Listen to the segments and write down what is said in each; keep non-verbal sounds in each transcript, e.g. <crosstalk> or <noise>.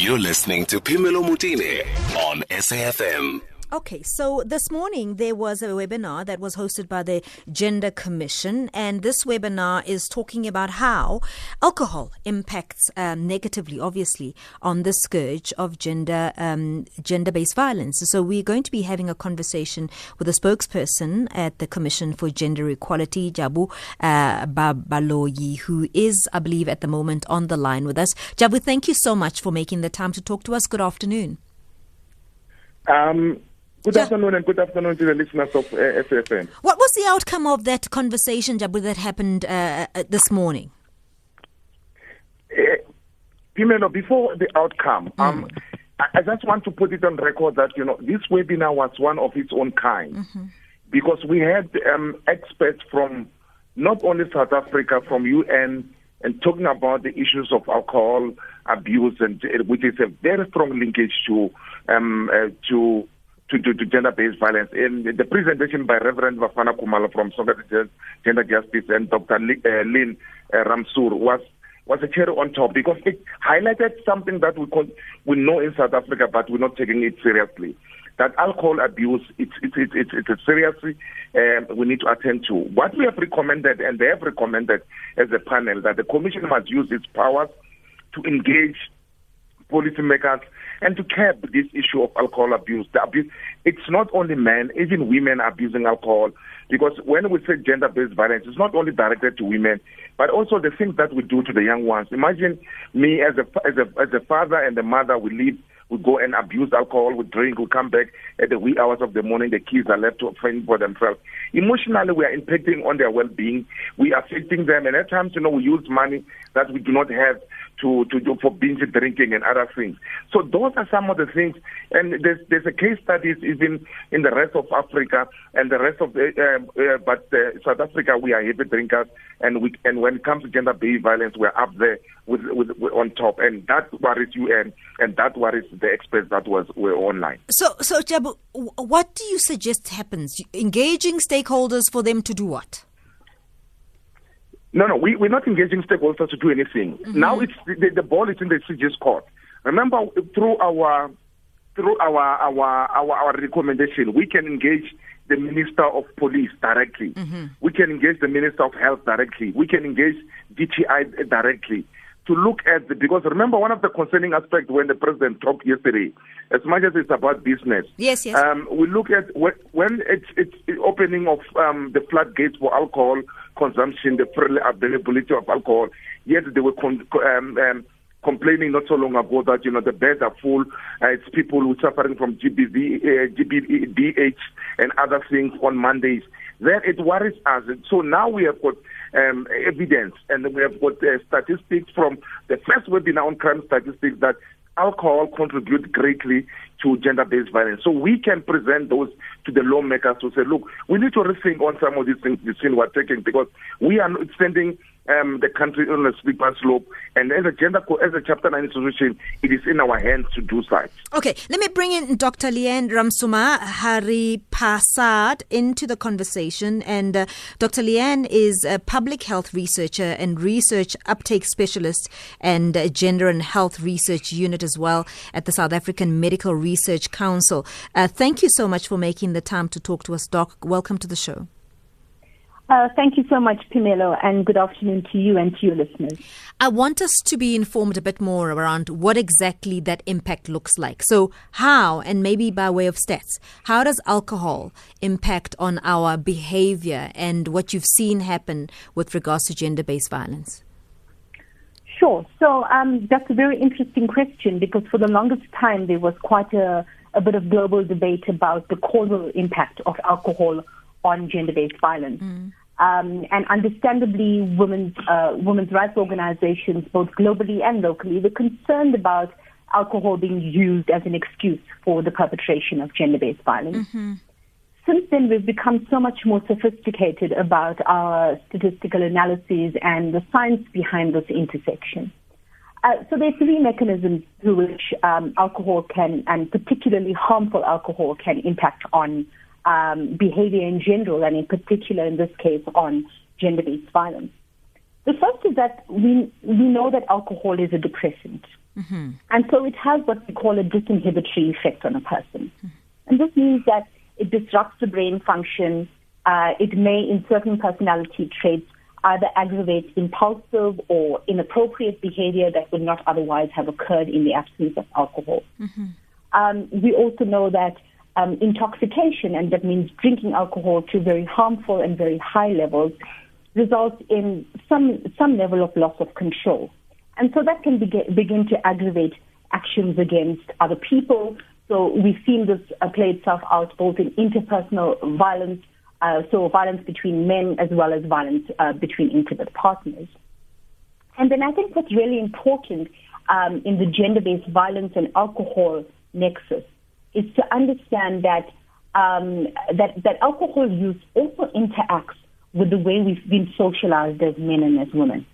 You're listening to Phemelo Motene on SAFM. Okay, so this morning there was a webinar that was hosted by the Gender Commission, and this webinar is talking about how alcohol impacts um, negatively, obviously, on the scourge of gender um, gender-based violence. So we're going to be having a conversation with a spokesperson at the Commission for Gender Equality, Javu uh, Babaloyi, who is, I believe, at the moment on the line with us. Javu, thank you so much for making the time to talk to us. Good afternoon. Um, Good ja. afternoon and good afternoon to the listeners of uh, SFM. What was the outcome of that conversation, Javu, that happened uh, uh this morning? Uh, Phemelo, before the outcome, mm. um, I, I, just want to put it on record that you know this webinar was one of its own kind mm-hmm. because we had um, experts from not only South Africa, from UN, and talking about the issues of alcohol abuse, and which is a very strong linkage to um, uh, to to, to, to gender-based violence. In the presentation by Reverend Bafana Khumalo from Sonke Gender Justice and Dr. Uh, Lynn uh, Ramsoomar was was a cherry on top because it highlighted something that we we know in South Africa, but we're not taking it seriously. That alcohol abuse, it's it's it's it's, a seriously um, we need to attend to. What we have recommended, and they have recommended as a panel, that the commission must use its powers to engage policymakers and to curb this issue of alcohol abuse. The abuse, it's not only men, even women abusing alcohol. Because when we say gender-based violence, it's not only directed to women, but also the things that we do to the young ones. Imagine me as a as a as a father and a mother, we leave we go and abuse alcohol, we drink, we come back at the wee hours of the morning, the kids are left to fend for themselves. Emotionally, we are impacting on their well-being. We are affecting them, and at times, you know, we use money that we do not have to, to do for binge drinking and other things. So those are some of the things. And there's, there's a case studies even in the rest of Africa and the rest of the, uh, uh, but uh, South Africa, we are heavy drinkers. And we, and when it comes to gender-based violence, we're up there with, with, with on top. And that worries you and, and that worries the experts that was were online. So, so Javu, what do you suggest happens? Engaging stakeholders for them to do what? No, no, we, we're not engaging stakeholders to do anything. Mm-hmm. Now it's the, the ball is in the CGE's court. Remember, through our through our, our our our recommendation, we can engage the Minister of Police directly. Mm-hmm. We can engage the Minister of Health directly. We can engage DTI directly to look at the because remember one of the concerning aspects when the president talked yesterday, as much as it's about business. Yes, yes. Um, we look at when, when it's it's opening of um, the floodgates for alcohol consumption, the free availability of alcohol. Yet they were con- um, um, complaining not so long ago that you know the beds are full. Uh, it's people who are suffering from GBV, uh, GBDH and other things on Mondays. Then it worries us. So now we have got um, evidence and we have got uh, statistics from the first webinar on crime statistics that alcohol contributes greatly to gender-based violence. So we can present those to the lawmakers to say, look, we need to rethink on some of these things we're taking because we are sending um, the country on a slippery slope. And as a gender, co- as a Chapter 9 institution, it is in our hands to do such. Okay, let me bring in Dr. Leane Ramsoomar Hari Pasad into the conversation. And uh, Dr. Leane is a public health researcher and research uptake specialist and uh, gender and health research unit as well at the South African Medical Research Council. Uh, thank you so much for making the time to talk to us, Doc. Welcome to the show. Uh, thank you so much, Phemelo, and good afternoon to you and to your listeners. I want us to be informed a bit more around what exactly that impact looks like. So, how, and maybe by way of stats, how does alcohol impact on our behavior and what you've seen happen with regards to gender based violence? Sure. So, um, that's a very interesting question because for the longest time there was quite a, a bit of global debate about the causal impact of alcohol on gender-based violence. Mm. Um, and understandably, women's uh, women's rights organizations, both globally and locally, were concerned about alcohol being used as an excuse for the perpetration of gender-based violence. Mm-hmm. Since then, we've become so much more sophisticated about our statistical analyses and the science behind this intersection. Uh, so there are three mechanisms through which um, alcohol can, and particularly harmful alcohol, can impact on um, behavior in general, and in particular, in this case, on gender-based violence. The first is that we we know that alcohol is a depressant. Mm-hmm. And so it has what we call a disinhibitory effect on a person. Mm-hmm. And this means that it disrupts the brain function. Uh, it may, in certain personality traits, either aggravate impulsive or inappropriate behavior that would not otherwise have occurred in the absence of alcohol. Mm-hmm. Um, we also know that um, intoxication, and that means drinking alcohol to very harmful and very high levels, results in some some level of loss of control, and so that can begin, begin to aggravate actions against other people. So we've seen this uh, play itself out both in interpersonal violence, uh, so violence between men as well as violence uh, between intimate partners. And then I think what's really important um, in the gender-based violence and alcohol nexus is to understand that um, that that alcohol use also interacts with the way we've been socialized as men and as women.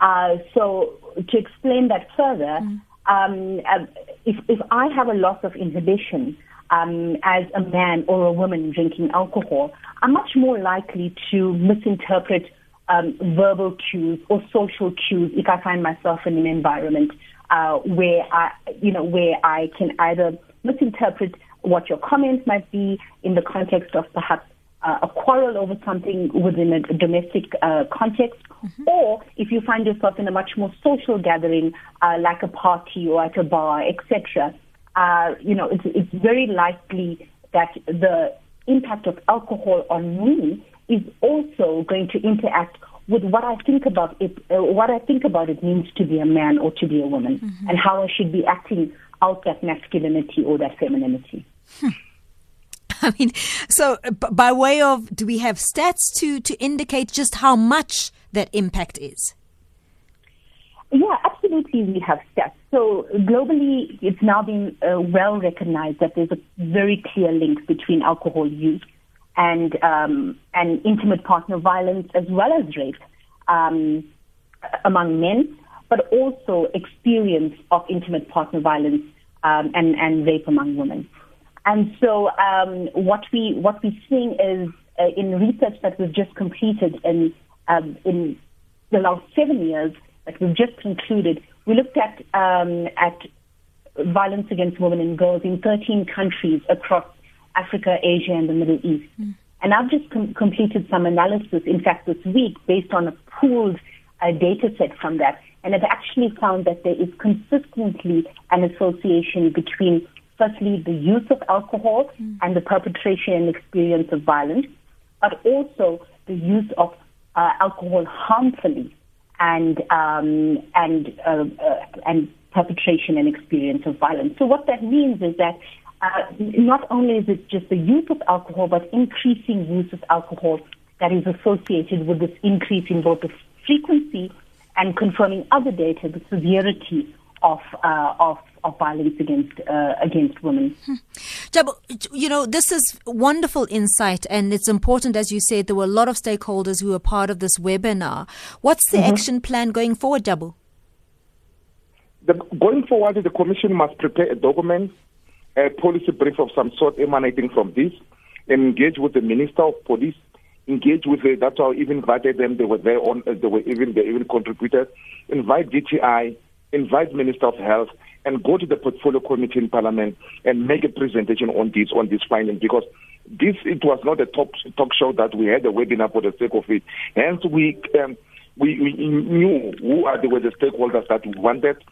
Uh, so to explain that further, mm. um, uh, if if I have a loss of inhibition um, as a man or a woman drinking alcohol, I'm much more likely to misinterpret um, verbal cues or social cues if I find myself in an environment uh, where I, you know, where I can either misinterpret what your comments might be in the context of perhaps uh, a quarrel over something within a domestic uh, context, mm-hmm. or if you find yourself in a much more social gathering, uh, like a party or at a bar, etc., uh, you know, it's, it's very likely that the impact of alcohol on me is also going to interact with what I think about it, uh, what I think about it means to be a man or to be a woman, mm-hmm. and how I should be acting out that masculinity or that femininity. Hmm. <laughs> I mean, so by way of, do we have stats to, to indicate just how much that impact is? Yeah, absolutely, we have stats. So globally, it's now been uh, well recognized that there's a very clear link between alcohol use and um, and intimate partner violence as well as rape um, among men, but also experience of intimate partner violence um, and and rape among women. And so um, what we what we're seeing is uh, in research that we've just completed in um, in the last seven years that we've just concluded, we looked at um, at violence against women and girls in 13 countries across Africa, Asia, and the Middle East. Mm. And I've just com- completed some analysis, in fact, this week, based on a pooled uh, data set from that. And I've actually found that there is consistently an association between, firstly, the use of alcohol mm. and the perpetration and experience of violence, but also the use of uh, alcohol harmfully and um, and uh, uh, and perpetration and experience of violence. So what that means is that uh, not only is it just the use of alcohol, but increasing use of alcohol that is associated with this increase in both the frequency and confirming other data, the severity of uh, of of violence against uh, against women. Hmm. Javu, you know, this is wonderful insight, and it's important, as you said, there were a lot of stakeholders who were part of this webinar. What's the mm-hmm. action plan going forward, Javu? The, going forward, the Commission must prepare a document a policy brief of some sort emanating from this, engage with the Minister of Police, engage with them. that's how I even invited them, they were there on, uh, they were even, they even contributed, invite DTI, invite Minister of Health, and go to the portfolio committee in Parliament and make a presentation on this, on this finding, because this, it was not a talk, talk show that we had a webinar for the sake of it. Hence, we, um, we, we knew who are the, were the stakeholders that we wanted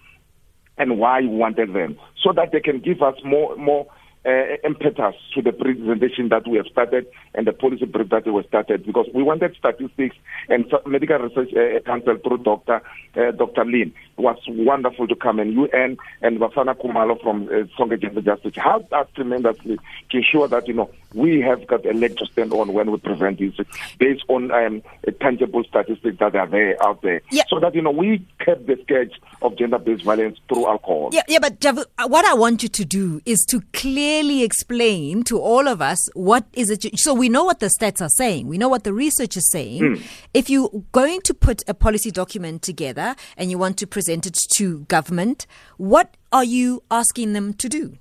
and why we wanted them, so that they can give us more more uh, impetus to the presentation that we have started and the policy brief that we started because we wanted statistics and medical research uh, council through Dr. Uh, Dr. Lynn. It was wonderful to come and UN and Bafana Khumalo from uh, Sonke Gender Justice helped us tremendously to ensure that, you know, we have got a leg to stand on when we present this based on um, tangible statistics that are there out there. Yeah. So that, you know, we kept the sketch of gender-based violence through alcohol. Yeah, yeah but Javu, what I want you to do is to clearly explain to all of us what is it. So we know what the stats are saying. We know what the research is saying. Mm. If you're going to put a policy document together and you want to present it to government, what are you asking them to do?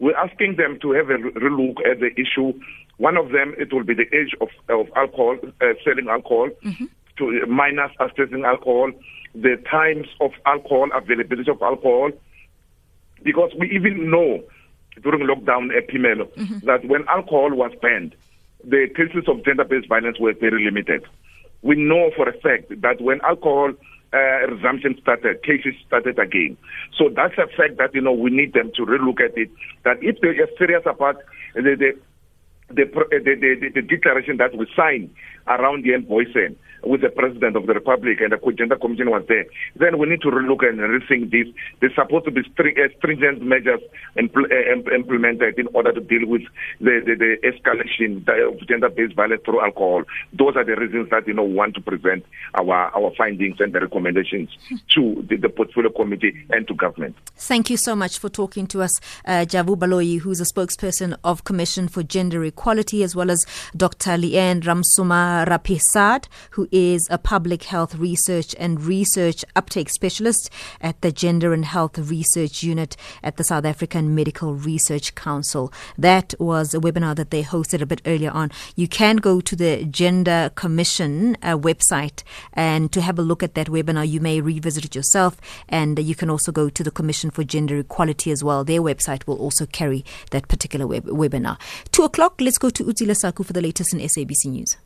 We're asking them to have a relook at the issue. One of them, it will be the age of, of alcohol, uh, selling alcohol, mm-hmm. to minors accessing alcohol, the times of alcohol, availability of alcohol, because we even know during lockdown at Phemelo mm-hmm. that when alcohol was banned, the cases of gender-based violence were very limited. We know for a fact that when alcohol uh, resumption started, cases started again. So that's a fact that you know we need them to relook at it. That if they are serious about the the the, the, the, the declaration that we signed around the Envoysen, with the President of the Republic and the Gender Commission was there, then we need to relook and rethink this. There's supposed to be uh, stringent measures uh, implemented in order to deal with the, the, the escalation of gender-based violence through alcohol. Those are the reasons that you know we want to present our our findings and the recommendations to the, the portfolio committee and to government. Thank you so much for talking to us, uh, Javu Baloyi, who's a spokesperson of Commission for Gender Equality, as well as Dr. Leane Ramsoomar Rapisad, who is a public health research and research uptake specialist at the Gender and Health Research Unit at the South African Medical Research Council. That was a webinar that they hosted a bit earlier on. You can go to the Gender Commission uh, website and to have a look at that webinar, you may revisit it yourself and you can also go to the Commission for Gender Equality as well. Their website will also carry that particular web- webinar. Two o'clock, let's go to Utsila Saku for the latest in SABC News.